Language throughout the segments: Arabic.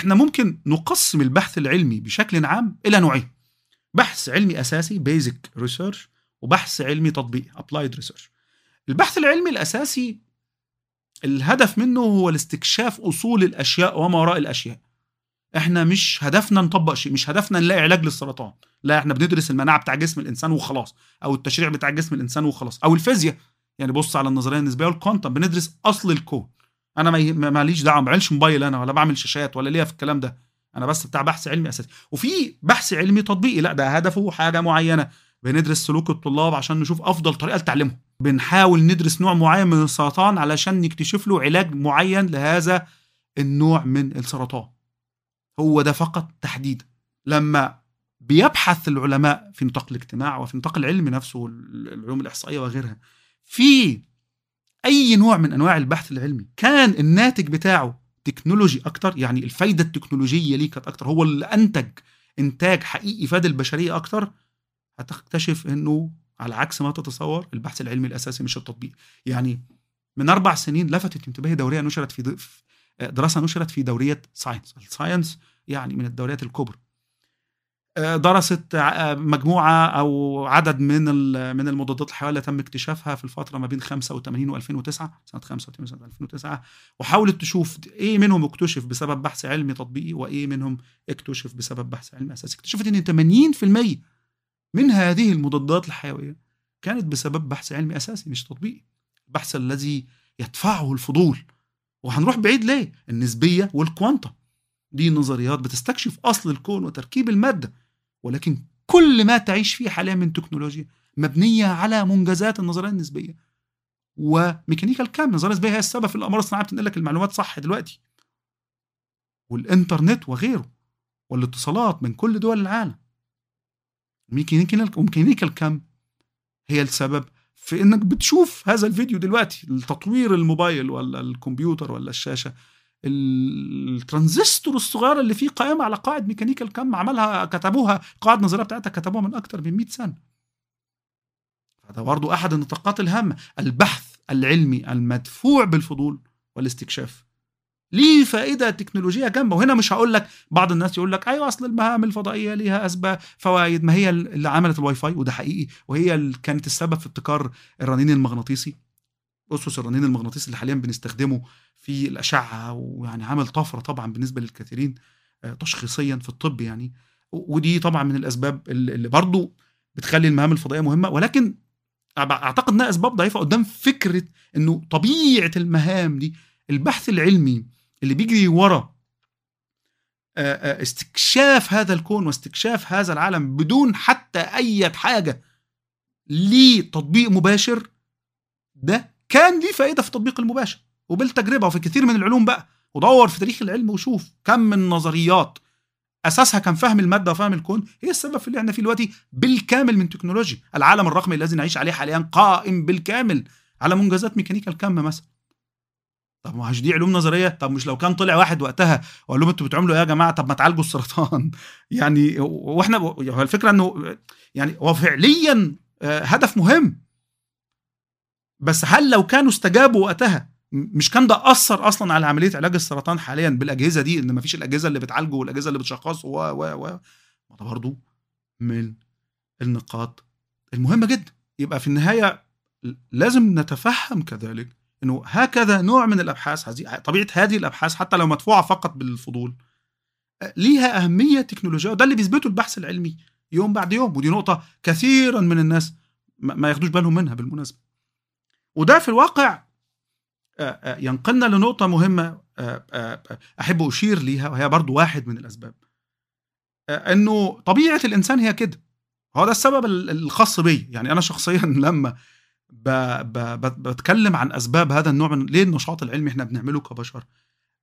إحنا ممكن نقسم البحث العلمي بشكل عام إلى نوعين. بحث علمي أساسي basic research وبحث علمي تطبيقي applied research البحث العلمي الأساسي الهدف منه هو الاستكشاف أصول الأشياء وما وراء الأشياء. إحنا مش هدفنا نطبق شيء مش هدفنا نلاقي علاج للسرطان. لا إحنا بندرس المناعة بتاع جسم الإنسان وخلاص أو التشريح بتاع جسم الإنسان وخلاص أو الفيزياء. يعني بص على النظرية النسبية وال quantum بندرس أصل الكون. أنا ما ماليش دعوه ما بعملش موبايل أنا ولا بعمل شاشات ولا ليا في الكلام ده. أنا بس بتاع بحث علمي أساسي. وفي بحث علمي تطبيقي لا ده هدفه حاجة معينه. بندرس سلوك الطلاب عشان نشوف أفضل طريقة لتعليمهم. بنحاول ندرس نوع معين من السرطان علشان نكتشف له علاج معين لهذا النوع من السرطان. هو ده فقط تحديدا لما بيبحث العلماء في نطاق الاجتماع وفي نطاق العلم نفسه والعلوم الإحصائية وغيرها في أي نوع من أنواع البحث العلمي كان الناتج بتاعه تكنولوجي أكتر يعني الفايدة التكنولوجية ليه كانت أكتر هو اللي أنتج إنتاج حقيقي فاد البشرية أكتر هتكتشف إنه على عكس ما تتصور البحث العلمي الأساسي مش التطبيقي. يعني من أربع سنين لفتت انتباهي دورية نشرت في دراسة نشرت في دورية ساينس الساينس يعني من الدوريات الكبرى. درست مجموعة أو عدد من من المضادات الحيوية اللي تم اكتشافها في الفترة ما بين 85 و2009 سنة 85 سنة 2009 وحاولت تشوف إيه منهم اكتشف بسبب بحث علمي تطبيقي وإيه منهم اكتشف بسبب بحث علمي أساسي. اكتشفت إن 80% من هذه المضادات الحيوية كانت بسبب بحث علمي أساسي مش تطبيقي. البحث الذي يدفعه الفضول وهنروح بعيد ليه؟ النسبية والكوانتم. دي نظريات بتستكشف أصل الكون وتركيب المادة ولكن كل ما تعيش فيه حاليا من تكنولوجيا مبنية على منجزات النظرية النسبية. وميكانيكا الكم النظريه النسبيه هي السبب في الاقمار الصناعية بتنقل لك المعلومات صح دلوقتي. والإنترنت وغيره والاتصالات من كل دول العالم. ميكانيكا الكم هي السبب في إنك بتشوف هذا الفيديو دلوقتي التطوير الموبايل ولا الكمبيوتر ولا الشاشة. الترانزستور الصغيره اللي فيه قائمة على قاعدة ميكانيكا الكم عملها كتبوها قاعدة النظريه بتاعتها كتبوها من أكثر من 100 سنة. هذا برضو أحد النطاقات الهامة البحث العلمي المدفوع بالفضول والاستكشاف. ليه فائدة تكنولوجية جنبه وهنا مش هقول لك بعض الناس يقول لك أيوه أصل المهام الفضائية ليها أسباب فوائد ما هي اللي عملت الواي فاي وده حقيقي. وهي اللي كانت السبب في ابتكار الرنين المغناطيسي. اسس الرنين المغناطيسي اللي حاليا بنستخدمه في الأشعة ويعني عمل طفرة طبعا بالنسبة للكثيرين تشخيصيا في الطب يعني. ودي طبعا من الأسباب اللي برضو بتخلي المهام الفضائية مهمة. ولكن أعتقد إنها أسباب ضعيفة قدام فكرة إنه طبيعة المهام دي البحث العلمي اللي بيجري ورا استكشاف هذا الكون واستكشاف هذا العالم بدون حتى أي حاجة لتطبيق مباشر ده كان ليه فائدة في التطبيق المباشر. وبالتجربة وفي كثير من العلوم بقى. ودور في تاريخ العلم وشوف كم من نظريات أساسها كان فهم المادة وفهم الكون هي السبب في اللي إحنا فيه دلوقتي بالكامل من تكنولوجيا. العالم الرقمي الذي نعيش عليه حاليا قائم بالكامل على منجزات ميكانيكا الكم مثلا. طب ما دي علوم نظرية؟ طب مش لو كان طلع واحد وقتها وقال لهم أنتوا بتعملوا إيه يا جماعة؟ طب ما تعالجوا السرطان. يعني وإحنا الفكرة إنه يعني هو فعليا هدف مهم. بس هل لو كانوا استجابوا وقتها مش كان ده أثر أصلا على عملية علاج السرطان حاليا بالأجهزة دي إن مفيش الأجهزة اللي بتعالجه والأجهزة اللي بتشخصه و و و؟ ده برضه من النقاط المهمة جدا. يبقى في النهاية لازم نتفهم كذلك إنه هكذا نوع من الأبحاث هذه طبيعة هذه الأبحاث حتى لو مدفوعة فقط بالفضول ليها أهمية تكنولوجية وده اللي بيثبته البحث العلمي يوم بعد يوم ودي نقطة كثيرا من الناس ما ياخدوش بالهم منها بالمناسبة. وده في الواقع ينقلنا لنقطة مهمة أحب أشير ليها وهي برضو واحد من الأسباب. أنه طبيعة الإنسان هي كده. هو ده السبب الخاص بي. يعني أنا شخصيا لما بتكلم عن أسباب هذا النوع من ليه النشاط العلمي إحنا بنعمله كبشر؟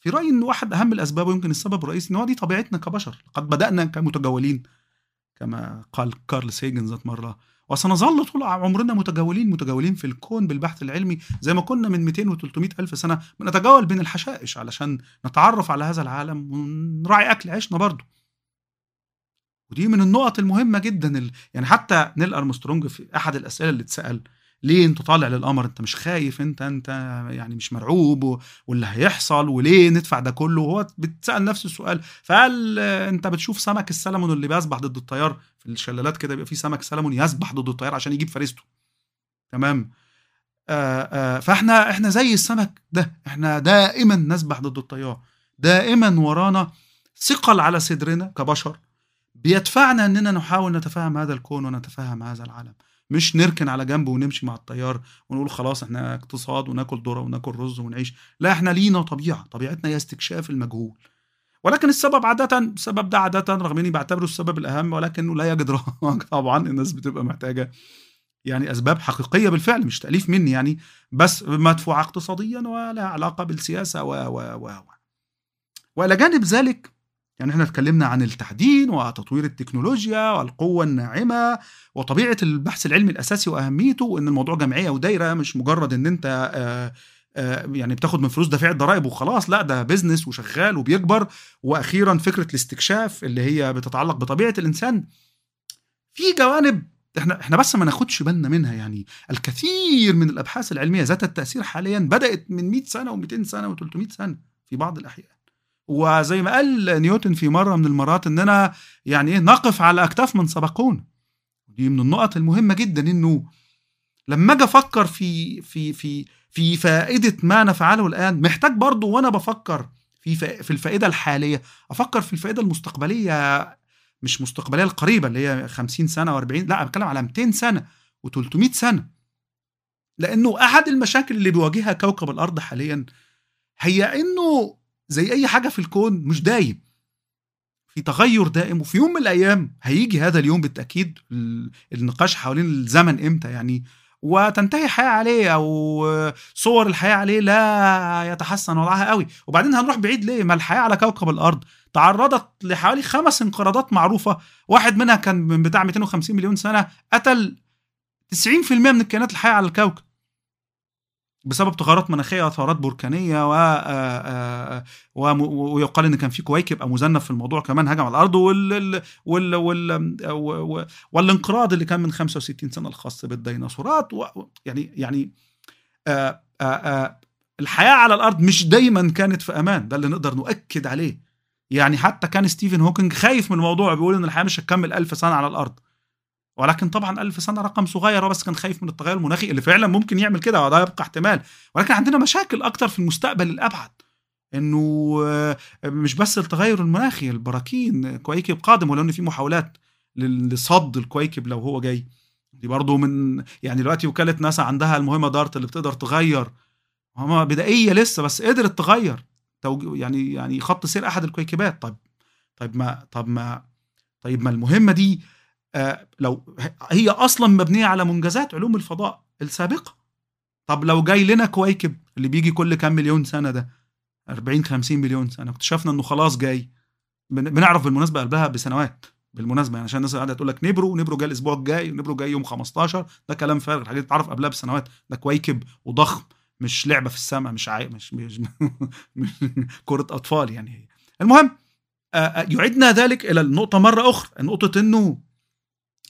في رأيي أنه واحد أهم الأسباب ويمكن السبب الرئيسي أن هو دي طبيعتنا كبشر. قد بدأنا كمتجولين كما قال كارل ذات مرة. وسنظل طول عمرنا متجولين متجولين في الكون بالبحث العلمي زي ما كنا من 200 و 300 ألف سنة. بنتجول بين الحشائش علشان نتعرف على هذا العالم ونراعي أكل عيشنا برضه ودي من النقط المهمة جدا يعني حتى نيل أرمسترونج في أحد الأسئلة اللي اتسأل ليه انت طالع للقمر؟ انت مش خايف انت انت يعني مش مرعوب واللي هيحصل وليه ندفع ده كله؟ هو بتسأل نفس السؤال. فقال انت بتشوف سمك السلمون اللي بيسبح ضد التيار في الشلالات كده بيبقى في سمك سلمون يسبح ضد التيار عشان يجيب فريسته. تمام؟ آآ آآ فاحنا إحنا زي السمك ده إحنا دائما نسبح ضد التيار دائما ورانا ثقل على صدرنا كبشر بيدفعنا إننا نحاول نتفهم هذا الكون ونتفهم هذا العالم. مش نركن على جنب ونمشي مع التيار ونقول خلاص إحنا اقتصاد وناكل ذرة وناكل رز ونعيش لا إحنا لينا طبيعة طبيعتنا هي استكشاف المجهول ولكن السبب عادة السبب ده عادة رغم إني بعتبره السبب الأهم ولكنه لا يجد طبعا الناس بتبقى محتاجة يعني أسباب حقيقية بالفعل مش تأليف مني يعني بس مدفوعة اقتصاديا ولا علاقة بالسياسة و و و, و. وإلى جانب ذلك يعني إحنا اتكلمنا عن التحديد وتطوير التكنولوجيا والقوة الناعمة وطبيعة البحث العلمي الأساسي وأهميته وإن الموضوع جمعية ودايرة مش مجرد إن أنت آآ آآ يعني بتاخد من فلوس دافع الضرائب وخلاص لا ده بيزنس وشغال وبيكبر. وأخيرا فكرة الاستكشاف اللي هي بتتعلق بطبيعة الإنسان. في جوانب إحنا إحنا بس ما ناخدش بالنا منها يعني الكثير من الأبحاث العلمية ذات التأثير حاليا بدأت من 100 سنة و200 سنة و300 سنة في بعض الأحيان. وزي ما قال نيوتن في مرة من المرات إننا يعني إيه نقف على أكتاف من سبقونا. دي من النقط المهمة جدا إنه لما أجي أفكر في في في في فائدة ما نفعله الآن محتاج برضه وأنا بفكر في في الفائدة الحالية أفكر في الفائدة المستقبلية مش مستقبلية القريبة اللي هي 50 سنة و40 لا بتكلم على 200 سنة و300 سنة. لأنه أحد المشاكل اللي بيواجهها كوكب الأرض حاليا هي إنه زي أي حاجة في الكون مش دايم. في تغير دائم وفي يوم من الأيام هيجي هذا اليوم بالتأكيد النقاش حوالين الزمن إمتى يعني. وتنتهي الحياة عليه أو صور الحياة عليه لا يتحسن وضعها قوي. وبعدين هنروح بعيد ليه؟ ما الحياة على كوكب الأرض. تعرضت لحوالي خمس انقراضات معروفة. واحد منها كان من بتاع 250 مليون سنة قتل 90% من الكائنات الحية على الكوكب. بسبب تغيرات مناخية وثورات بركانية و ويقال إن كان في كويكب مذنب في الموضوع كمان هجم على الأرض وال وال وال والانقراض اللي كان من 65 سنة الخاص بالديناصورات و... يعني يعني آآ الحياة على الأرض مش دايما كانت في أمان ده اللي نقدر نؤكد عليه. يعني حتى كان ستيفن هوكينج خايف من الموضوع بيقول إن الحياة مش هتكمل ألف سنة على الأرض. ولكن طبعا ألف سنة رقم صغير بس كان خايف من التغير المناخي اللي فعلا ممكن يعمل كده وده يبقى احتمال. ولكن عندنا مشاكل أكتر في المستقبل الأبعد إنه مش بس التغير المناخي البراكين كويكب قادم ولو إن في محاولات لصد الكويكب لو هو جاي. دي برضه من يعني دلوقتي وكالة ناسا عندها المهمة دارت اللي بتقدر تغير. هما بدائية لسه بس قدرت تغير يعني يعني خط سير أحد الكويكبات. طيب طيب ما طب ما طيب ما المهمة دي آه لو هي أصلا مبنية على منجزات علوم الفضاء السابقة. طب لو جاي لنا كويكب اللي بيجي كل كام مليون سنة ده 40 50 مليون سنة اكتشفنا إنه خلاص جاي. بنعرف بالمناسبة قبلها بسنوات بالمناسبة يعني عشان الناس قاعدة تقول لك نبرو ونبرو جاي الأسبوع الجاي ونبرو جاي يوم 15 ده كلام فارغ. الحاجات تعرف قبلها بسنوات. ده كويكب وضخم مش لعبة في السماء مش عاي مش, مش, كرة أطفال يعني. المهم يعيدنا ذلك إلى النقطه مرة أخرى. نقطة إنه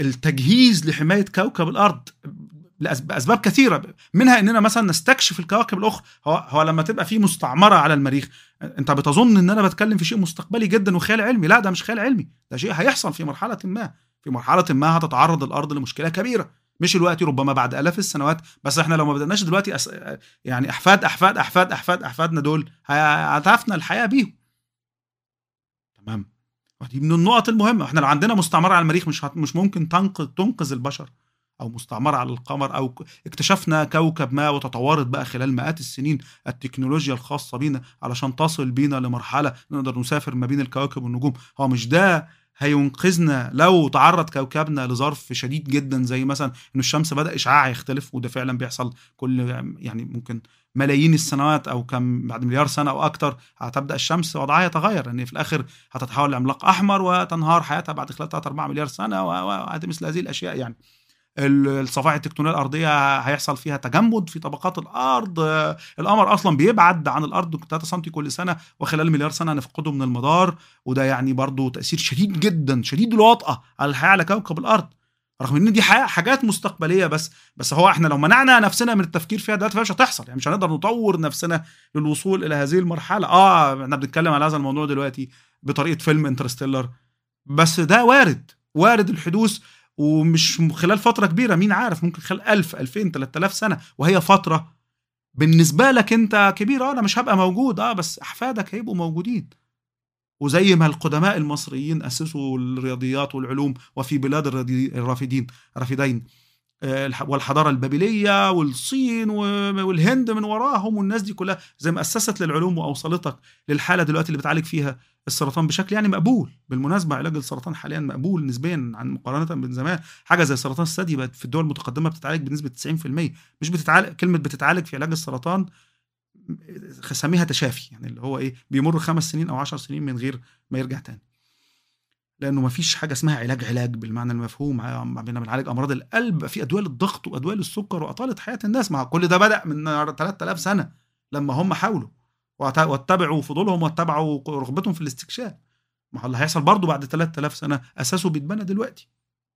التجهيز لحماية كوكب الأرض لاسباب كثيرة منها إننا مثلا نستكشف الكواكب الاخرى هو, هو لما تبقى في مستعمرة على المريخ أنت بتظن إن أنا بتكلم في شيء مستقبلي جدا وخيال علمي؟ لا ده مش خيال علمي ده شيء هيحصل في مرحلة ما في مرحلة ما هتتعرض الأرض لمشكلة كبيرة. مش دلوقتي ربما بعد آلاف السنوات بس إحنا لو ما بدأناش دلوقتي أس... يعني أحفاد أحفاد أحفاد أحفاد أحفادنا دول هتعفنا الحياة بيهم. تمام. ودي من النقط المهمة. إحنا لو عندنا مستعمرة على المريخ مش هت... مش ممكن تنقذ تنقذ البشر. أو مستعمرة على القمر أو اكتشفنا كوكب ما وتطورت بقى خلال مئات السنين. التكنولوجيا الخاصة بينا علشان تصل بينا لمرحلة نقدر نسافر ما بين الكواكب والنجوم. هو مش ده هينقذنا لو تعرض كوكبنا لظرف شديد جدا زي مثلا ان الشمس بدأ اشعاعها يختلف وده فعلا بيحصل كل يعني ممكن ملايين السنوات أو كم بعد مليار سنة أو أكتر هتبدأ الشمس وضعها يتغير لأن يعني في الآخر هتتحول لعملاق أحمر وتنهار حياتها بعد خلال 3 4 مليار سنة وهذه مثل هذه الأشياء يعني. الصفائح التكتونية الأرضية هيحصل فيها تجمد في طبقات الأرض. القمر أصلا بيبعد عن الأرض 3 سم كل سنة وخلال مليار سنة نفقده من المدار. وده يعني برضه تأثير شديد جدا شديد الوطأة على الحياة على كوكب الأرض. رغم إن دي حاجات مستقبلية بس بس هو إحنا لو منعنا نفسنا من التفكير فيها دلوقتي فمش هتحصل. يعني مش هنقدر نطور نفسنا للوصول إلى هذه المرحلة. آه إحنا بنتكلم على هذا الموضوع دلوقتي بطريقة فيلم انترستيلر. بس ده وارد وارد الحدوث ومش خلال فترة كبيرة مين عارف ممكن خلال 1000 2000 3000 سنة وهي فترة بالنسبة لك أنت كبير آه أنا مش هبقى موجود آه بس أحفادك هيبقوا موجودين. وزي ما القدماء المصريين أسسوا الرياضيات والعلوم وفي بلاد الرافدين رافدين. والحضارة البابلية والصين والهند من وراهم والناس دي كلها زي ما أسست للعلوم وأوصلتك للحالة دلوقتي اللي بتعالج فيها السرطان بشكل يعني مقبول. بالمناسبة علاج السرطان حاليا مقبول نسبيا عن مقارنة من زمان. حاجة زي سرطان الثدي بقت في الدول المتقدمة بتتعالج بنسبة 90% مش بتتعالج كلمة بتتعالج في علاج السرطان سميها تشافي يعني اللي هو إيه بيمر خمس سنين أو عشر سنين من غير ما يرجع تاني. لأنه ما فيش حاجة اسمها علاج علاج بالمعنى المفهوم عندنا بنعالج أمراض القلب في أدوية للضغط وأدوية للسكر وأطالة حياة الناس مع كل ده بدأ من 3000 سنة لما هم حاولوا واتبعوا فضولهم واتبعوا رغبتهم في الاستكشاف. ما اللي هيحصل برضه بعد 3000 سنة أساسه بيتبنى دلوقتي.